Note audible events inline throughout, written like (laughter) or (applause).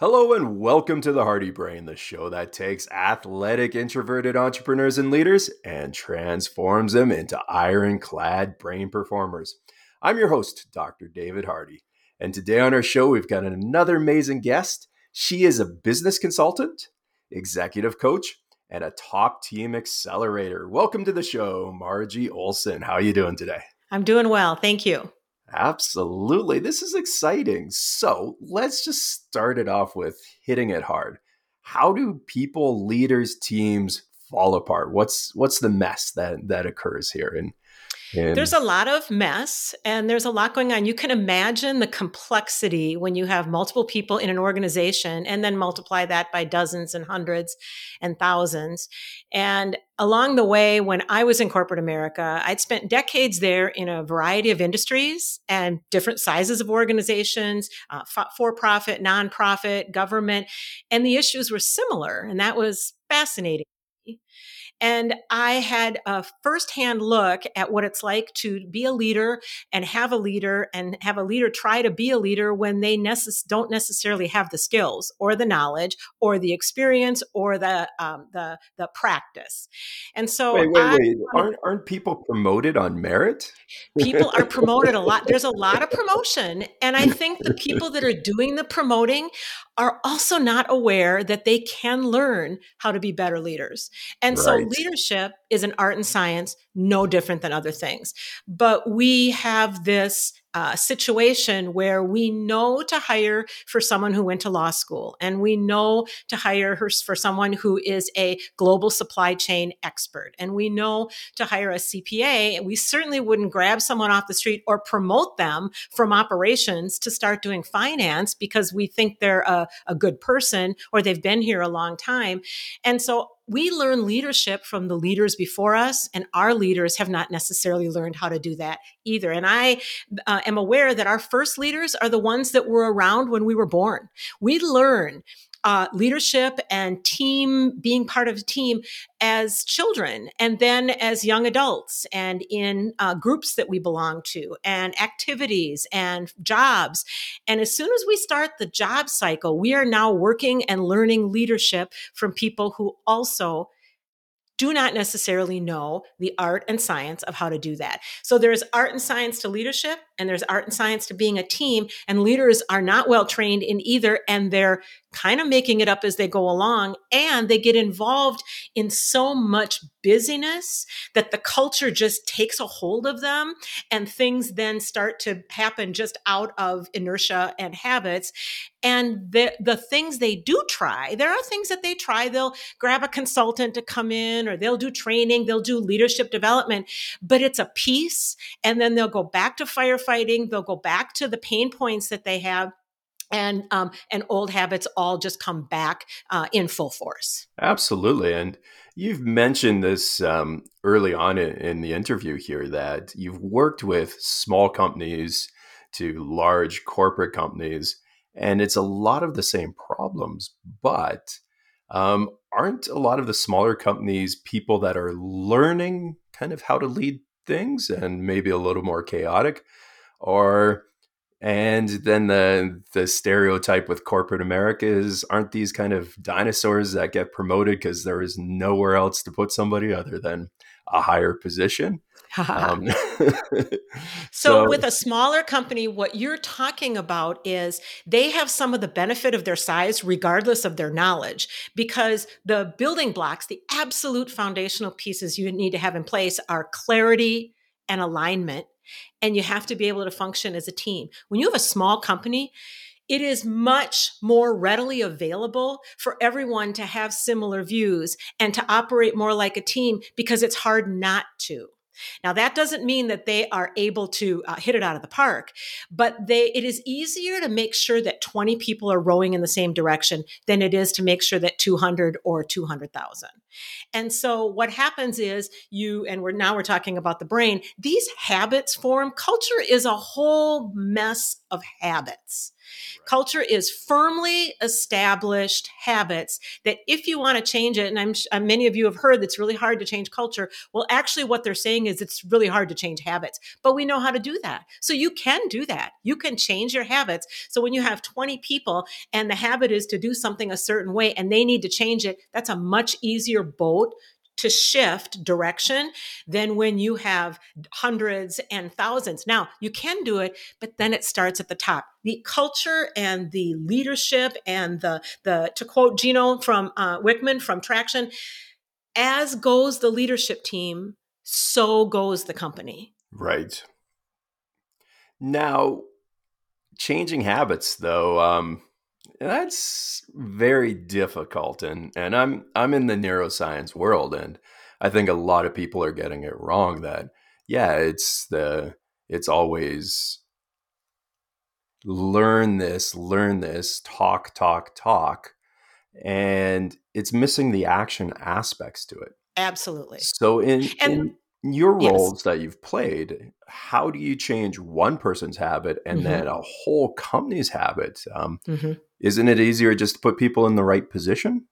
Hello and welcome to the Hardy Brain, the show that takes athletic, introverted entrepreneurs and leaders and transforms them into ironclad brain performers. I'm your host, Dr. David Hardy. And today on our show, we've got another amazing guest. She is a business consultant, executive coach, and a top team accelerator. Welcome to the show, Margie Oleson. How are you doing today? I'm doing well. Thank you. Absolutely. This is exciting. So let's just start it off with hitting it hard. How do people, leaders, teams fall apart? What's what's the mess that that occurs here? And and there's a lot of mess and there's a lot going on. You can imagine the complexity when you have multiple people in an organization and then multiply that by dozens and hundreds and thousands. And along the way, when I was in corporate America, I'd spent decades there in a variety of industries and different sizes of organizations, uh, for profit, nonprofit, government. And the issues were similar. And that was fascinating. And I had a firsthand look at what it's like to be a leader and have a leader and have a leader try to be a leader when they necess- don't necessarily have the skills or the knowledge or the experience or the um, the the practice. And so, wait, wait, wait. (laughs) Aren't aren't people promoted on merit? people are (laughs) promoted a lot. There's a lot of promotion, and I think the people that are doing the promoting are also not aware that they can learn how to be better leaders. And right. so leadership is an art and science no different than other things. But we have this uh, situation where we know to hire for someone who went to law school and we know to hire her for someone who is a global supply chain expert and we know to hire a CPA we certainly wouldn't grab someone off the street or promote them from operations to start doing finance because we think they're a, a good person or they've been here a long time and so we learn leadership from the leaders before us, and our leaders have not necessarily learned how to do that either. And I uh, am aware that our first leaders are the ones that were around when we were born. We learn uh, leadership and team being part of a team as children and then as young adults and in uh, groups that we belong to and activities and jobs and as soon as we start the job cycle we are now working and learning leadership from people who also do not necessarily know the art and science of how to do that. So there's art and science to leadership, and there's art and science to being a team, and leaders are not well trained in either, and they're kind of making it up as they go along. And they get involved in so much busyness that the culture just takes a hold of them and things then start to happen just out of inertia and habits. And the, the things they do try, there are things that they try. They'll grab a consultant to come in or they'll do training, they'll do leadership development, but it's a piece. And then they'll go back to firefighting, they'll go back to the pain points that they have and um, and old habits all just come back uh, in full force. Absolutely, and you've mentioned this um, early on in, in, the interview here that you've worked with small companies to large corporate companies, and it's a lot of the same problems. But um, aren't a lot of the smaller companies people that are learning kind of how to lead things and maybe a little more chaotic, or and then the the stereotype with corporate America is aren't these kind of dinosaurs that get promoted because there is nowhere else to put somebody other than a higher position? um, (laughs) (laughs) so, so, with a smaller company, what you're talking about is they have some of the benefit of their size, regardless of their knowledge, because the building blocks, the absolute foundational pieces you need to have in place are clarity and alignment and you have to be able to function as a team. When you have a small company, it is much more readily available for everyone to have similar views and to operate more like a team because it's hard not to. Now that doesn't mean that they are able to uh, hit it out of the park, but they it is easier to make sure that 20 people are rowing in the same direction than it is to make sure that 200 or 200,000. And so what happens is you, and we're now we're talking about the brain, these habits form. Culture is a whole mess of habits. Culture is firmly established habits that if you want to change it, and I'm uh, many of you have heard it's really hard to change culture. Well, actually, what they're saying is it's really hard to change habits, but we know how to do that. So you can do that. You can change your habits. So when you have 20 people and the habit is to do something a certain way and they need to change it, that's a much easier boat to shift direction than when you have hundreds and thousands. Now, you can do it, but then it starts at the top. The culture and the leadership and the the to quote Gino from uh, Wickman from Traction, as goes the leadership team, so goes the company. Right. Now, changing habits though, um, that's very difficult and and I'm I'm in the neuroscience world and I think a lot of people are getting it wrong that yeah, it's the it's always learn this, learn this, talk, talk, talk. And it's missing the action aspects to it. Absolutely. So in, and, in your roles that you've played, how do you change one person's habit and mm-hmm. then a whole company's habit? Um, mm-hmm isn't it easier just to put people in the right position?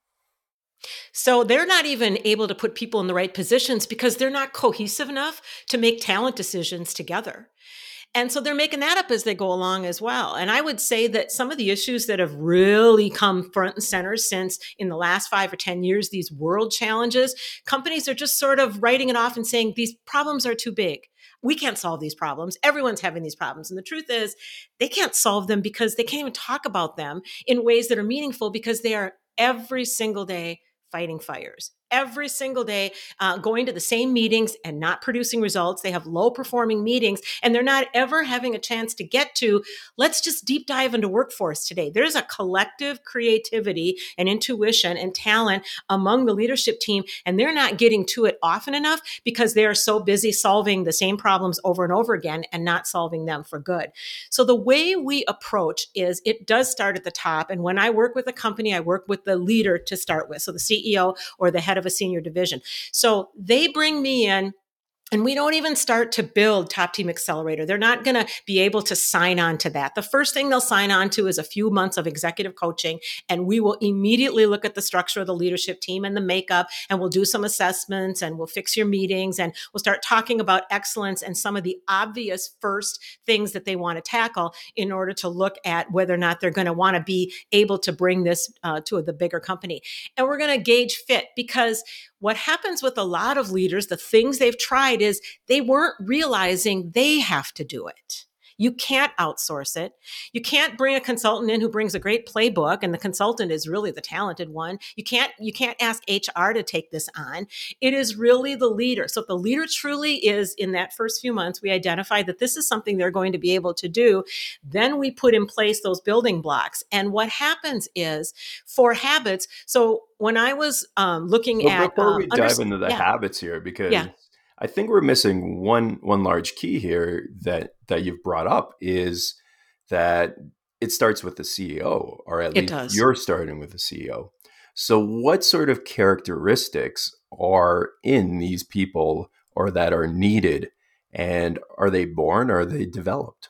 So they're not even able to put people in the right positions because they're not cohesive enough to make talent decisions together. And so they're making that up as they go along as well. And I would say that some of the issues that have really come front and center since in the last five or 10 years, these world challenges, companies are just sort of writing it off and saying these problems are too big we can't solve these problems. Everyone's having these problems. And the truth is, they can't solve them because they can't even talk about them in ways that are meaningful because they are every single day fighting fires every single day uh, going to the same meetings and not producing results. They have low performing meetings and they're not ever having a chance to get to, let's just deep dive into workforce today. There's a collective creativity and intuition and talent among the leadership team, and they're not getting to it often enough because they are so busy solving the same problems over and over again and not solving them for good. So the way we approach is it does start at the top. And when I work with a company, I work with the leader to start with. So the CEO or the head head of a senior division. So they bring me in and we don't even start to build top team accelerator. They're not going to be able to sign on to that. The first thing they'll sign on to is a few months of executive coaching and we will immediately look at the structure of the leadership team and the makeup and we'll do some assessments and we'll fix your meetings and we'll start talking about excellence and some of the obvious first things that they want to tackle in order to look at whether or not they're going to want to be able to bring this uh, to the bigger company. And we're going to gauge fit because what happens with a lot of leaders, the things they've tried is they weren't realizing they have to do it. You can't outsource it. You can't bring a consultant in who brings a great playbook and the consultant is really the talented one. You can't you can't ask HR to take this on. It is really the leader. So if the leader truly is in that first few months we identify that this is something they're going to be able to do, then we put in place those building blocks. And what happens is for habits, so when I was um, looking well, at before um, we dive into the yeah. habits here, because yeah. I think we're missing one one large key here that that you've brought up is that it starts with the CEO, or at least you're starting with the CEO. So, what sort of characteristics are in these people, or that are needed, and are they born? Or are they developed?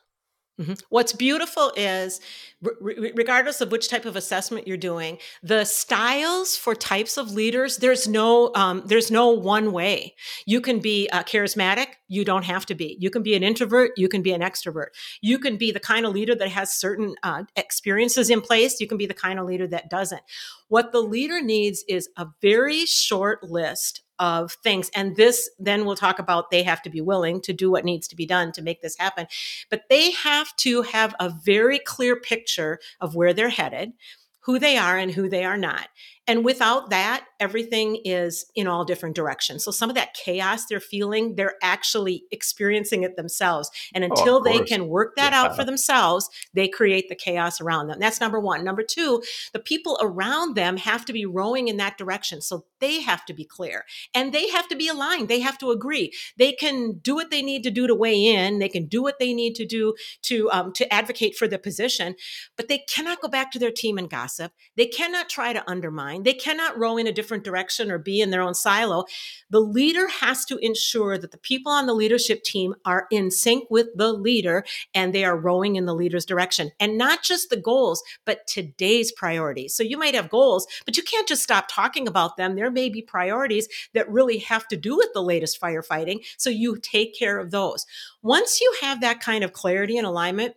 Mm-hmm. What's beautiful is, re- regardless of which type of assessment you're doing, the styles for types of leaders. There's no, um, there's no one way. You can be uh, charismatic. You don't have to be. You can be an introvert. You can be an extrovert. You can be the kind of leader that has certain uh, experiences in place. You can be the kind of leader that doesn't. What the leader needs is a very short list of things. And this, then we'll talk about they have to be willing to do what needs to be done to make this happen. But they have to have a very clear picture of where they're headed, who they are, and who they are not. And without that, everything is in all different directions. So some of that chaos they're feeling, they're actually experiencing it themselves. And oh, until oh, they can work that yeah. out for themselves, they create the chaos around them. That's number one. Number two, the people around them have to be rowing in that direction. So they have to be clear and they have to be aligned. They have to agree. They can do what they need to do to weigh in. They can do what they need to do to um, to advocate for the position, but they cannot go back to their team and gossip. They cannot try to undermine. They cannot row in a different direction or be in their own silo. The leader has to ensure that the people on the leadership team are in sync with the leader and they are rowing in the leader's direction, and not just the goals, but today's priorities. So you might have goals, but you can't just stop talking about them. There may be priorities that really have to do with the latest firefighting. So you take care of those. Once you have that kind of clarity and alignment,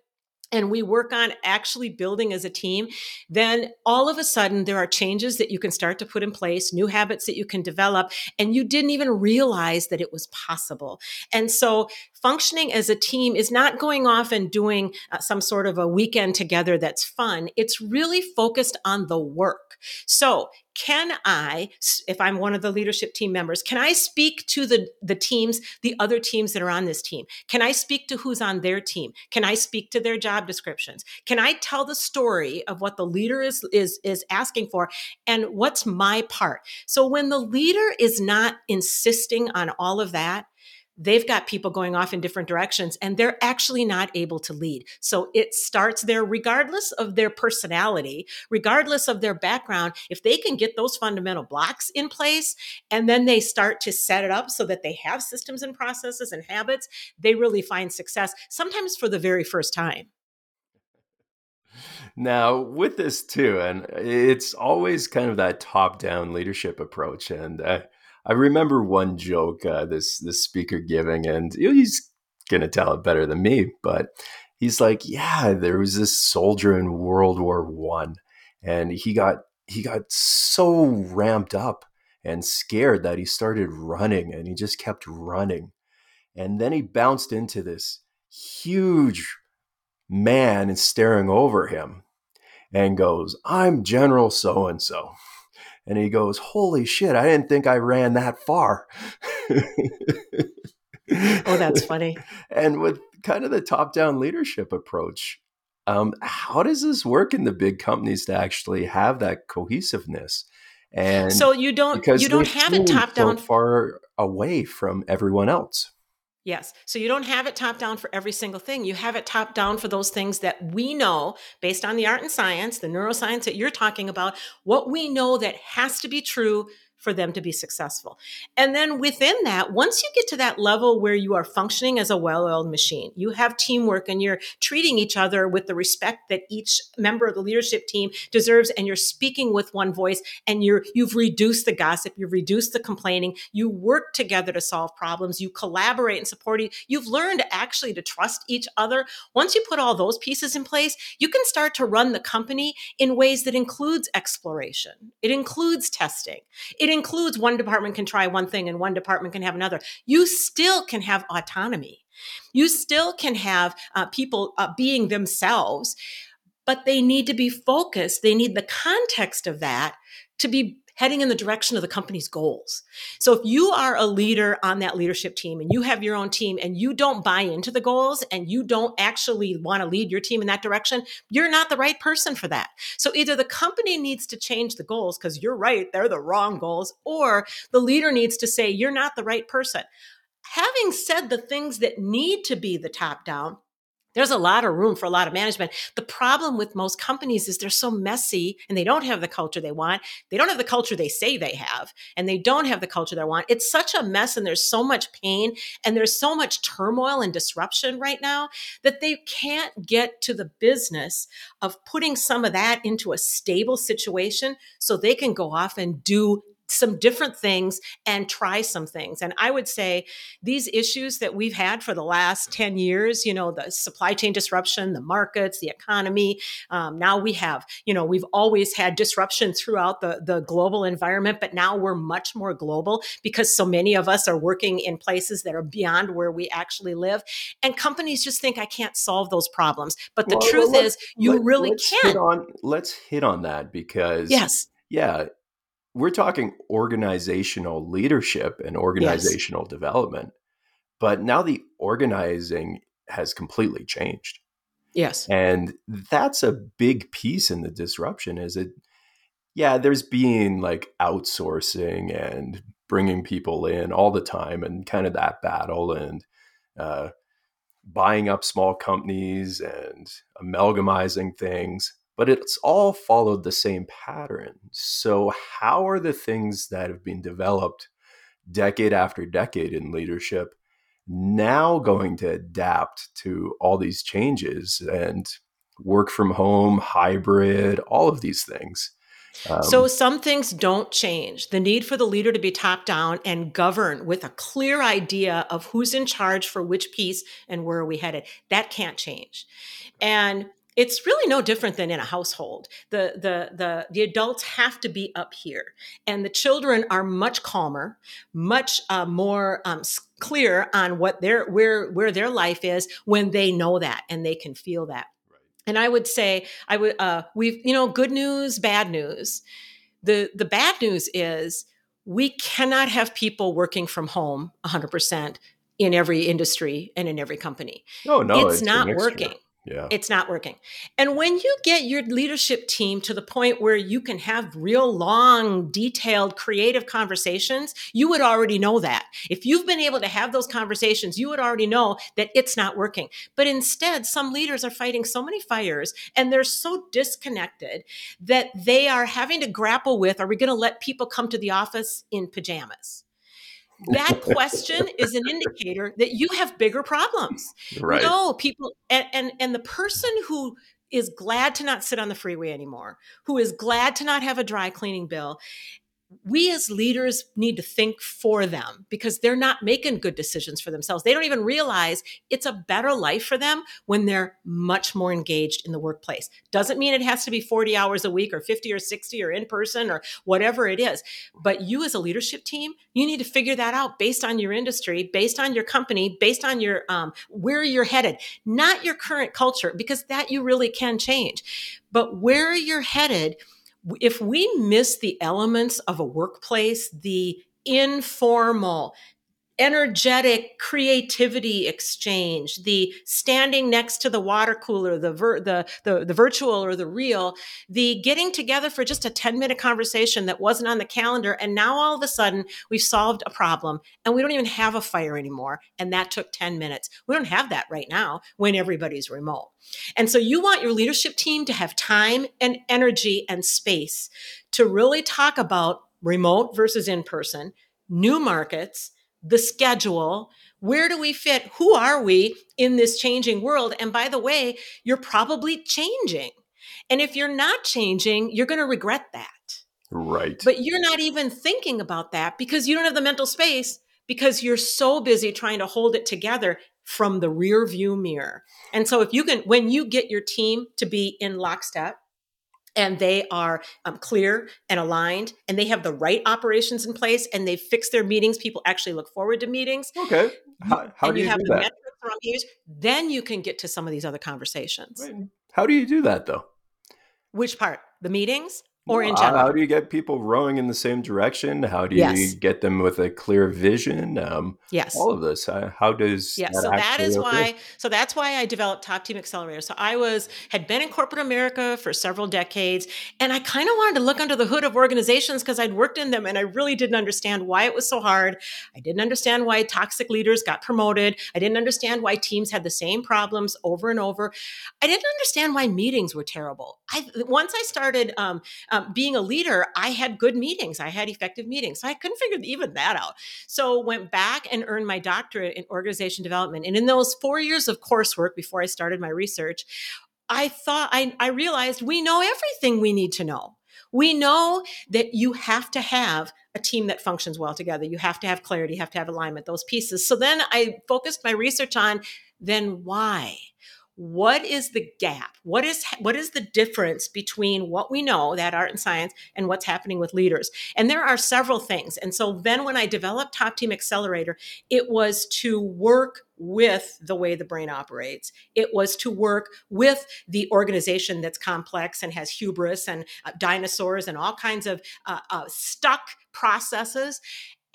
and we work on actually building as a team, then all of a sudden there are changes that you can start to put in place, new habits that you can develop, and you didn't even realize that it was possible. And so functioning as a team is not going off and doing uh, some sort of a weekend together that's fun. It's really focused on the work. So can I, if I'm one of the leadership team members, can I speak to the, the teams, the other teams that are on this team? Can I speak to who's on their team? Can I speak to their job descriptions? Can I tell the story of what the leader is, is, is asking for and what's my part? So when the leader is not insisting on all of that, they've got people going off in different directions and they're actually not able to lead. So it starts there, regardless of their personality, regardless of their background. If they can get those fundamental blocks in place and then they start to set it up so that they have systems and processes and habits, they really find success, sometimes for the very first time. Now, with this too, and it's always kind of that top down leadership approach. And uh, I remember one joke uh, this this speaker giving, and he's gonna tell it better than me, but he's like, "Yeah, there was this soldier in World War One, and he got he got so ramped up and scared that he started running, and he just kept running, and then he bounced into this huge man and staring over him, and goes, "I'm General so and so." And he goes, Holy shit, I didn't think I ran that far. oh, that's (laughs) funny. and with kind of the top down leadership approach, um, how does this work in the big companies to actually have that cohesiveness? And so you don't you don't have it top down far away from everyone else. Yes. So you don't have it top down for every single thing. You have it top down for those things that we know based on the art and science, the neuroscience that you're talking about, what we know that has to be true for them to be successful. And then within that, once you get to that level where you are functioning as a well oiled machine, you have teamwork and you're treating each other with the respect that each member of the leadership team deserves, and you're speaking with one voice, and you're, you've reduced the gossip, you've reduced the complaining, you work together to solve problems, you collaborate and support each, you've learned actually to trust each other. Once you put all those pieces in place, you can start to run the company in ways that includes exploration. It includes testing. It it includes one department can try one thing and one department can have another. You still can have autonomy. You still can have uh, people uh, being themselves, but they need to be focused. They need the context of that to be heading in the direction of the company's goals. So if you are a leader on that leadership team and you have your own team and you don't buy into the goals and you don't actually want to lead your team in that direction, you're not the right person for that. So either the company needs to change the goals because you're right, they're the wrong goals, or the leader needs to say, you're not the right person. Having said the things that need to be the top down, there's a lot of room for a lot of management. The problem with most companies is they're so messy and they don't have the culture they want. They don't have the culture they say they have, and they don't have the culture they want. It's such a mess, and there's so much pain, and there's so much turmoil and disruption right now that they can't get to the business of putting some of that into a stable situation so they can go off and do some different things and try some things. And I would say these issues that we've had for the last 10 years, you know, the supply chain disruption, the markets, the economy, um, now we have, you know, we've always had disruption throughout the, the global environment, but now we're much more global because so many of us are working in places that are beyond where we actually live. And companies just think I can't solve those problems. But the well, truth well, is, you let, really can. On, let's hit on that because. Yes. Yeah, we're talking organizational leadership and organizational yes. development. But now the organizing has completely changed. Yes. And that's a big piece in the disruption is it yeah, there's been like outsourcing and bringing people in all the time and kind of that battle and uh, buying up small companies and amalgamizing things, but it's all followed the same pattern. So, how are the things that have been developed decade after decade in leadership now going to adapt to all these changes and work from home, hybrid, all of these things? Um, so some things don't change. The need for the leader to be top down and govern with a clear idea of who's in charge for which piece and where are we headed. That can't change. And it's really no different than in a household. The, the, the, the adults have to be up here, and the children are much calmer, much uh, more um, clear on what their where where their life is when they know that and they can feel that. And I would say, I would, uh, we've, you know, good news, bad news. The the bad news is we cannot have people working from home 100% in every industry and in every company. Oh no, it's, it's not working. Yeah. It's not working. And when you get your leadership team to the point where you can have real long, detailed, creative conversations, you would already know that. If you've been able to have those conversations, you would already know that it's not working. But instead, some leaders are fighting so many fires and they're so disconnected that they are having to grapple with are we going to let people come to the office in pajamas? That (laughs) question is an indicator that you have bigger problems. Right. No, people and, and and the person who is glad to not sit on the freeway anymore, who is glad to not have a dry cleaning bill, we as leaders need to think for them because they're not making good decisions for themselves. They don't even realize it's a better life for them when they're much more engaged in the workplace. Doesn't mean it has to be 40 hours a week or 50 or 60 or in person or whatever it is. But you as a leadership team, you need to figure that out based on your industry, based on your company, based on your um, where you're headed, not your current culture, because that you really can change. But where you're headed if we miss the elements of a workplace, the informal, energetic creativity exchange, the standing next to the water cooler, the, the, the, the, virtual or the real, the getting together for just a 10 minute conversation that wasn't on the calendar. And now all of a sudden we've solved a problem and we don't even have a fire anymore. And that took 10 minutes. We don't have that right now when everybody's remote. And so you want your leadership team to have time and energy and space to really talk about remote versus in person, new markets, the schedule. Where do we fit? Who are we in this changing world? And by the way, you're probably changing. And if you're not changing, you're going to regret that. Right. But you're not even thinking about that because you don't have the mental space because you're so busy trying to hold it together from the rear view mirror. And so if you can when you get your team to be in lockstep and they are um, clear and aligned and they have the right operations in place and they fix their meetings. People actually look forward to meetings. Okay. How, how do you, you have do the that? behaviors then you can get to some of these other conversations. Wait, how do you do that though? Which part? The meetings or in How- general How do you get people rowing in the same direction? How do you Yes. get them with a clear vision? Um, yes all of this. How, how does Yeah, that so that is actually is occur? why. So that's why I developed Top Team Accelerator. So I was had been in corporate America for several decades, and I kind of wanted to look under the hood of organizations because I'd worked in them, and I really didn't understand why it was so hard. I didn't understand why toxic leaders got promoted. I didn't understand why teams had the same problems over and over. I didn't understand why meetings were terrible. I once I started um, um, being a leader, I had good meetings. I had effective meetings. So I couldn't figure even that out. So went back and earned my doctorate in organization development. And in those four years of coursework before I started my research, I thought I, I realized we know everything we need to know. We know that you have to have a team that functions well together. You have to have clarity, you have to have alignment, those pieces. So then I focused my research on then why? What is the gap? What is what is the difference between what we know that art and science and what's happening with leaders? And there are several things. And so then when i developed top team accelerator it was to work with the way the brain operates. It was to work with the organization that's complex and has hubris and uh, dinosaurs and all kinds of uh, uh, stuck processes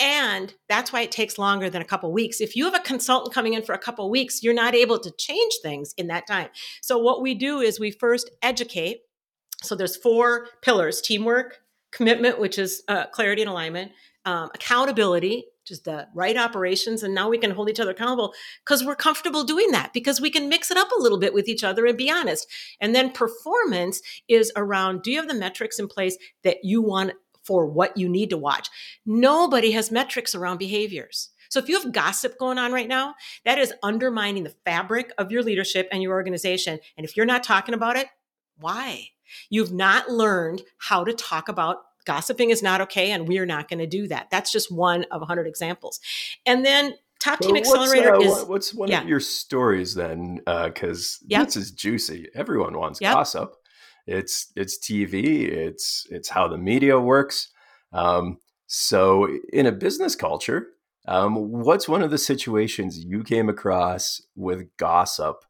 and that's why it takes longer than a couple weeks. If you have a consultant coming in for a couple weeks, you're not able to change things in that time. So what we do is we first educate. So there's four pillars: teamwork, commitment, which is uh, clarity and alignment, um, accountability, just the right operations and now we can hold each other accountable because we're comfortable doing that because we can mix it up a little bit with each other and be honest and then performance is around do you have the metrics in place that you want for what you need to watch. Nobody has metrics around behaviors. So if you have gossip going on right now that is undermining the fabric of your leadership and your organization. And if you're not talking about it why? You've not learned how to talk about gossiping is not okay and we're not going to do that. That's just one of 100 examples. And then top team accelerator what's, uh, is what's one yeah. of your stories then because uh, yep. this is juicy. Everyone wants yep. gossip it's it's tv it's it's how the media works um, so in a business culture um, what's one of the situations you came across with gossip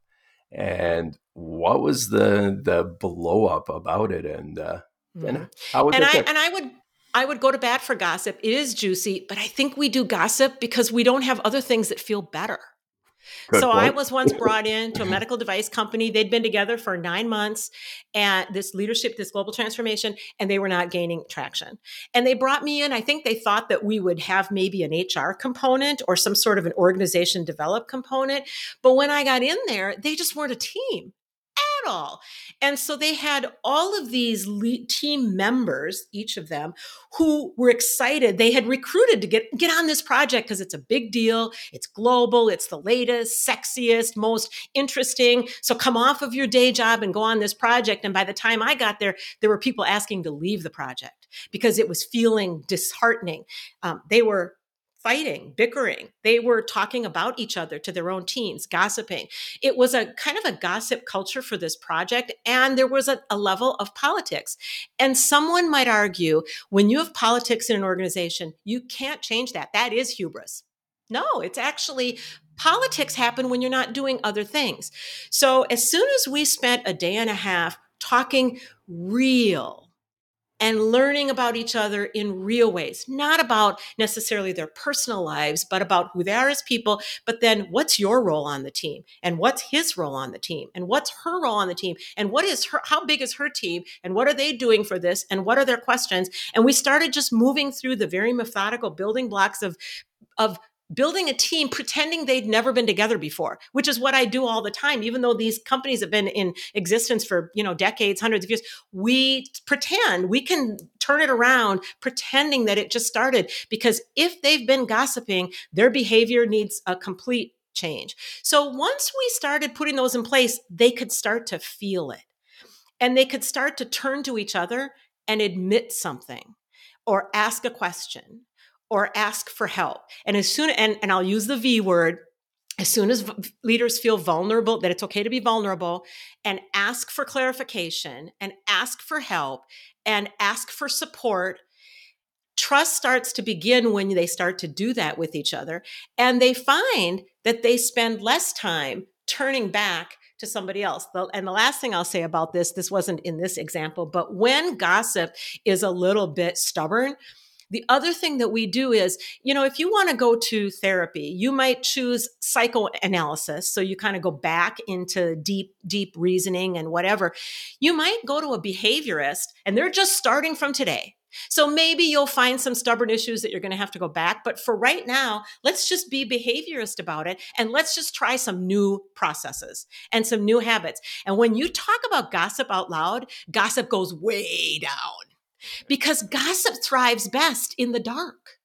and what was the the blow up about it and uh, Mm-hmm. And how would and I and I would I would go to bat for gossip. It is juicy, but I think we do gossip because we don't have other things that feel better. Good so point. I was once brought in to a medical device company. They'd been together for nine months and this leadership, this global transformation, and they were not gaining traction. And they brought me in. I think they thought that we would have maybe an HR component or some sort of an organization develop component. But when I got in there, they just weren't a team at all. And so they had all of these team members, each of them, who were excited. They had recruited to get, get on this project because it's a big deal. It's global. It's the latest, sexiest, most interesting. So come off of your day job and go on this project. And by the time I got there, there were people asking to leave the project because it was feeling disheartening. Um, they were fighting, bickering. They were talking about each other to their own teams, gossiping. It was a kind of a gossip culture for this project, and there was a, a, level of politics. And someone might argue when you have politics in an organization, you can't change that. That is hubris. No, it's actually politics happen when you're not doing other things. So as soon as we spent a day and a half talking real and learning about each other in real ways, not about necessarily their personal lives, but about who they are as people. But then what's your role on the team? And what's his role on the team? And what's her role on the team? And what is her, how big is her team? And what are they doing for this? And what are their questions? And we started just moving through the very methodical building blocks of, of building a team pretending they'd never been together before which is what i do all the time. Even though these companies have been in existence for you know decades hundreds of years we pretend we can turn it around pretending that it just started because if they've been gossiping their behavior needs a complete change. So once we started putting those in place they could start to feel it. And they could start to turn to each other and admit something or ask a question or ask for help. And as soon and and I'll use the V word as soon as v- leaders feel vulnerable that it's okay to be vulnerable and ask for clarification and ask for help and ask for support trust starts to begin when they start to do that with each other and they find that they spend less time turning back to somebody else. And the last thing I'll say about this, this wasn't in this example, but when gossip is a little bit stubborn, the other thing that we do is, you know, if you want to go to therapy, you might choose psychoanalysis. So you kind of go back into deep, deep reasoning and whatever. You might go to a behaviorist and they're just starting from today. So maybe you'll find some stubborn issues that you're going to have to go back. But for right now, let's just be behaviorist about it and let's just try some new processes and some new habits. And when you talk about gossip out loud, gossip goes way down because gossip thrives best in the dark.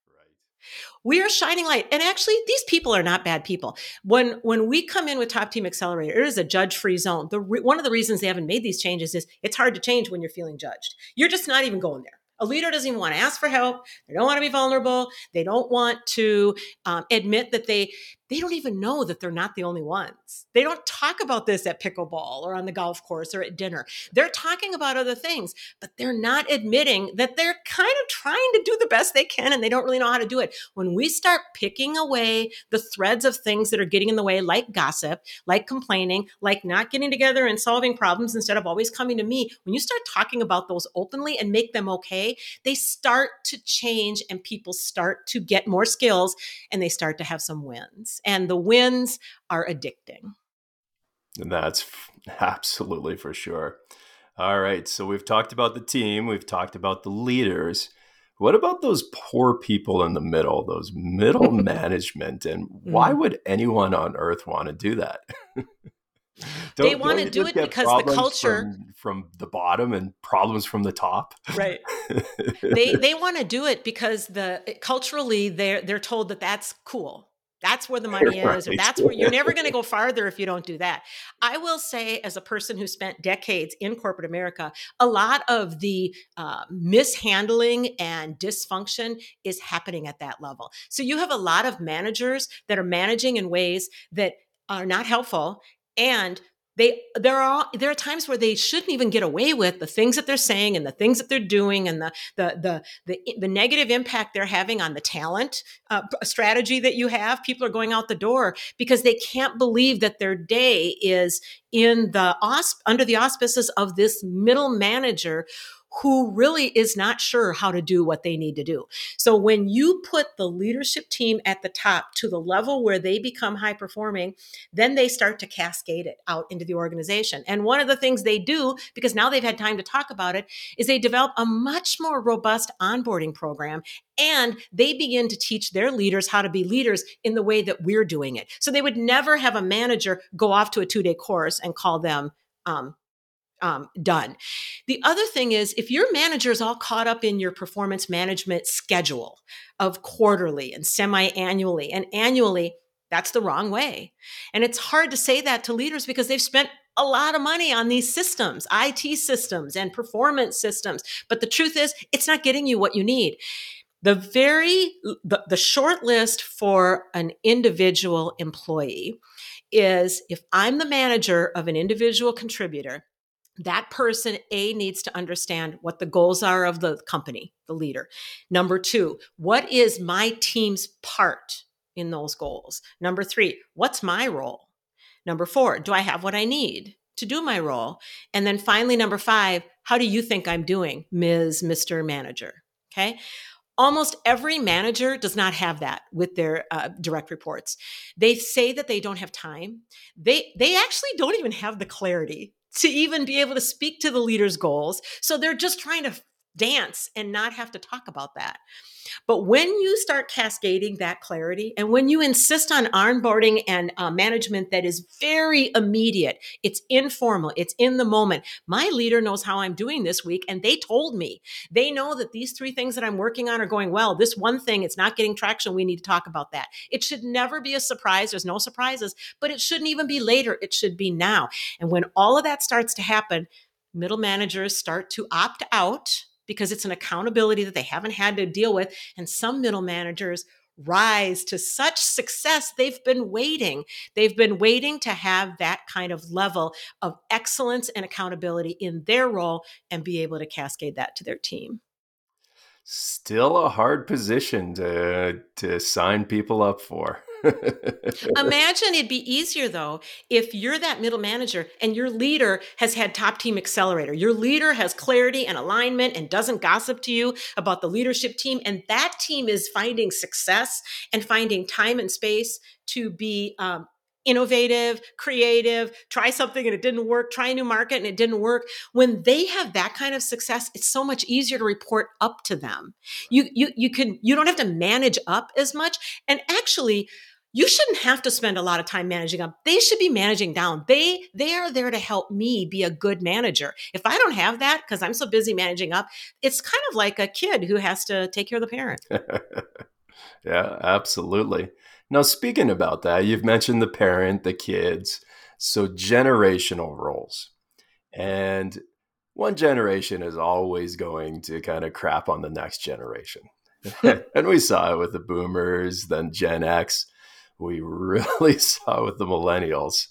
We are shining light and actually these people are not bad people. When when we come in with top team accelerator it is a judge free zone. The re- one of the reasons they haven't made these changes is it's hard to change when you're feeling judged. You're just not even going there. A leader doesn't even want to ask for help. They don't want to be vulnerable. They don't want to um, admit that they they don't even know that they're not the only ones. They don't talk about this at pickleball or on the golf course or at dinner. They're talking about other things, but they're not admitting that they're kind of trying to do the best they can and they don't really know how to do it. When we start picking away the threads of things that are getting in the way, like gossip, like complaining, like not getting together and solving problems instead of always coming to me, when you start talking about those openly and make them okay, they start to change and people start to get more skills and they start to have some wins and the wins are addicting. And that's absolutely for sure. All right. So we've talked about the team, we've talked about the leaders. What about those poor people in the middle, those middle (laughs) management? And why mm. would anyone on earth want to do that? (laughs) they want to do it because the culture from, from, the bottom and problems from the top. Right. they (laughs) they want to do it because the culturally they're they're told that that's cool. That's where the (laughs) money right. is, or that's where you're never going to go farther if you don't do that. I will say, as a person who spent decades in corporate America, a lot of the uh, mishandling and dysfunction is happening at that level. So you have a lot of managers that are managing in ways that are not helpful and they there are there are times where they shouldn't even get away with the things that they're saying and the things that they're doing and the the the the, the negative impact they're having on the talent uh, strategy that you have. People are going out the door because they can't believe that their day is in the ausp- under the auspices of this middle manager who really is not sure how to do what they need to do. So when you put the leadership team at the top to the level where they become high performing, then they start to cascade it out into the organization. And one of the things they do, because now they've had time to talk about it, is they develop a much more robust onboarding program and they begin to teach their leaders how to be leaders in the way that we're doing it. So they would never have a manager go off to a two day course and call them um, um, done. The other thing is if your manager is all caught up in your performance management schedule of quarterly and semi annually and annually, that's the wrong way. And it's hard to say that to leaders because they've spent a lot of money on these systems, IT systems and performance systems. But the truth is, it's not getting you what you need. The very the, the short list for an individual employee is if I'm the manager of an individual contributor, that person a needs to understand what the goals are of the company the leader. Number two what is my team's part in those goals? Number three what's my role? Number four do i have what i need to do my role? And then finally number five how do you think i'm doing ms mr manager? Okay? Almost every manager does not have that with their uh, direct reports. They say that they don't have time. They they actually don't even have the clarity to even be able to speak to the leader's goals. So they're just trying to dance and not have to talk about that. But when you start cascading that clarity and when you insist on onboarding and uh, management that is very immediate, it's informal, it's in the moment. My leader knows how I'm doing this week and they told me. They know that these three things that I'm working on are going well. This one thing, it's not getting traction. We need to talk about that. It should never be a surprise. There's no surprises, but it shouldn't even be later. It should be now. And when all of that starts to happen, middle managers start to opt out because it's an accountability that they haven't had to deal with. And some middle managers rise to such success they've been waiting they've been waiting to have that kind of level of excellence and accountability in their role and be able to cascade that to their team still a hard position to to sign people up for (laughs) Imagine it'd be easier though if you're that middle manager and your leader has had top team accelerator. Your leader has clarity and alignment and doesn't gossip to you about the leadership team. And that team is finding success and finding time and space to be um, innovative, creative, try something and it didn't work, try a new market and it didn't work. When they have that kind of success, it's so much easier to report up to them. You you you can you don't have to manage up as much. And actually, you shouldn't have to spend a lot of time managing up they should be managing down they they are there to help me be a good manager if i don't have that because i'm so busy managing up it's kind of like a kid who has to take care of the parent (laughs) yeah absolutely now speaking about that you've mentioned the parent the kids so generational roles. And one generation is always going to kind of crap on the next generation. (laughs) (laughs) And we saw it with the boomers then gen x. We (laughs) really saw with the millennials.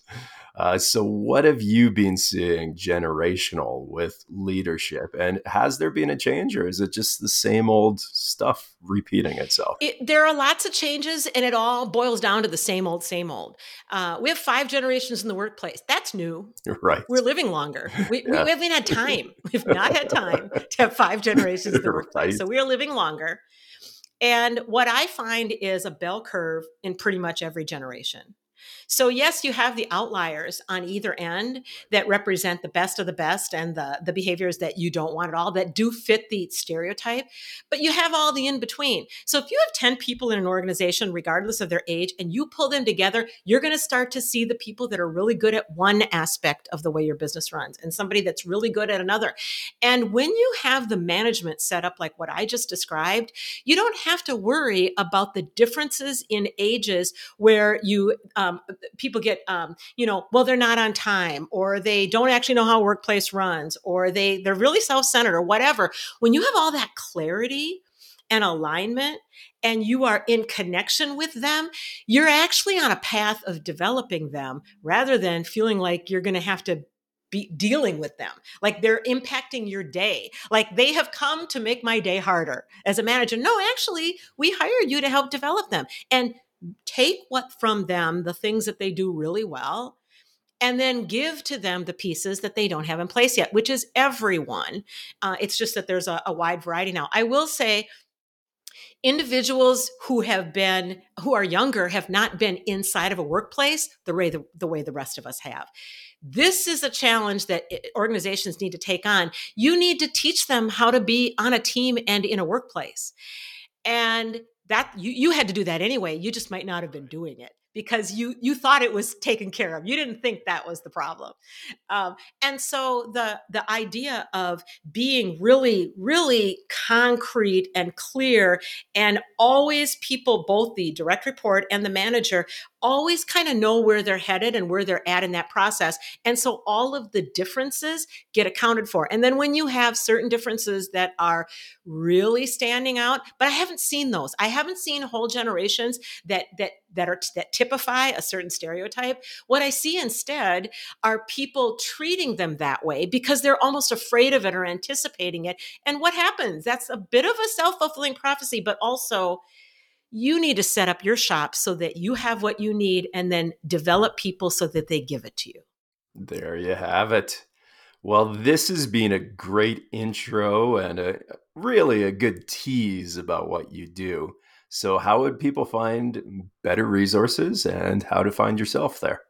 Uh, so, what have you been seeing generational with leadership? And has there been a change, or is it just the same old stuff repeating itself? It, there are lots of changes, and it all boils down to the same old, same old. Uh, we have five generations in the workplace. That's new. (laughs) Right. We're living longer. We, yeah. we haven't had (laughs) time. We've not had time to have five generations in the workplace. Right. So, we are living longer. And what I find is a bell curve in pretty much every generation. So yes, you have the outliers on either end that represent the best of the best and the the behaviors that you don't want at all that do fit the stereotype, but you have all the in between. So if you have 10 people in an organization regardless of their age and you pull them together, you're going to start to see the people that are really good at one aspect of the way your business runs and somebody that's really good at another. And when you have the management set up like what I just described, you don't have to worry about the differences in ages where you um, people get um, you know well they're not on time or they don't actually know how workplace runs or they they're really self-centered or whatever when you have all that clarity and alignment and you are in connection with them, you're actually on a path of developing them rather than feeling like you're going to have to be dealing with them. Like they're impacting your day. Like they have come to make my day harder as a manager. No, actually, we hired you to help develop them and take what from them, the things that they do really well, and then give to them the pieces that they don't have in place yet, which is everyone. Uh, it's just that there's a, a wide variety now. I will say, individuals who have been who are younger have not been inside of a workplace the way the, the way the rest of us have this is a challenge that organizations need to take on. You need to teach them how to be on a team and in a workplace. And that you, you had to do that anyway. You just might not have been doing it because you you thought it was taken care of. You didn't think that was the problem, um, and so the the idea of being really really concrete and clear, and always people, both the direct report and the manager, always kind of know where they're headed and where they're at in that process. And so all of the differences get accounted for. And then when you have certain differences that are really standing out, but I haven't seen those. I haven't seen whole generations that that that are that typify a certain stereotype. What I see instead are people treating them that way because they're almost afraid of it or anticipating it. And what happens? That's a bit of a self-fulfilling prophecy, but also you need to set up your shop so that you have what you need and then develop people so that they give it to you. There you have it. Well, this has been a great intro and a really a good tease about what you do. So, how would people find better resources and how to find yourself there?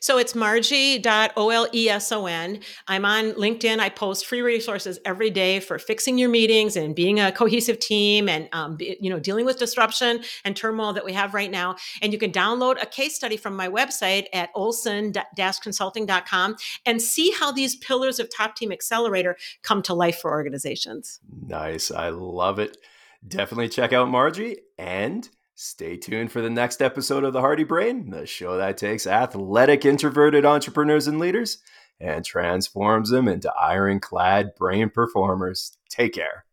So it's margie.oleson. I'm on LinkedIn. I post free resources every day for fixing your meetings and being a cohesive team and, um, you know, dealing with disruption and turmoil that we have right now. And you can download a case study from my website at oleson-consulting.com and see how these pillars of Top Team Accelerator come to life for organizations. Nice. I love it. Definitely check out Margie and Stay tuned for the next episode of The Hardy Brain, the show that takes athletic, introverted entrepreneurs and leaders and transforms them into ironclad brain performers. Take care.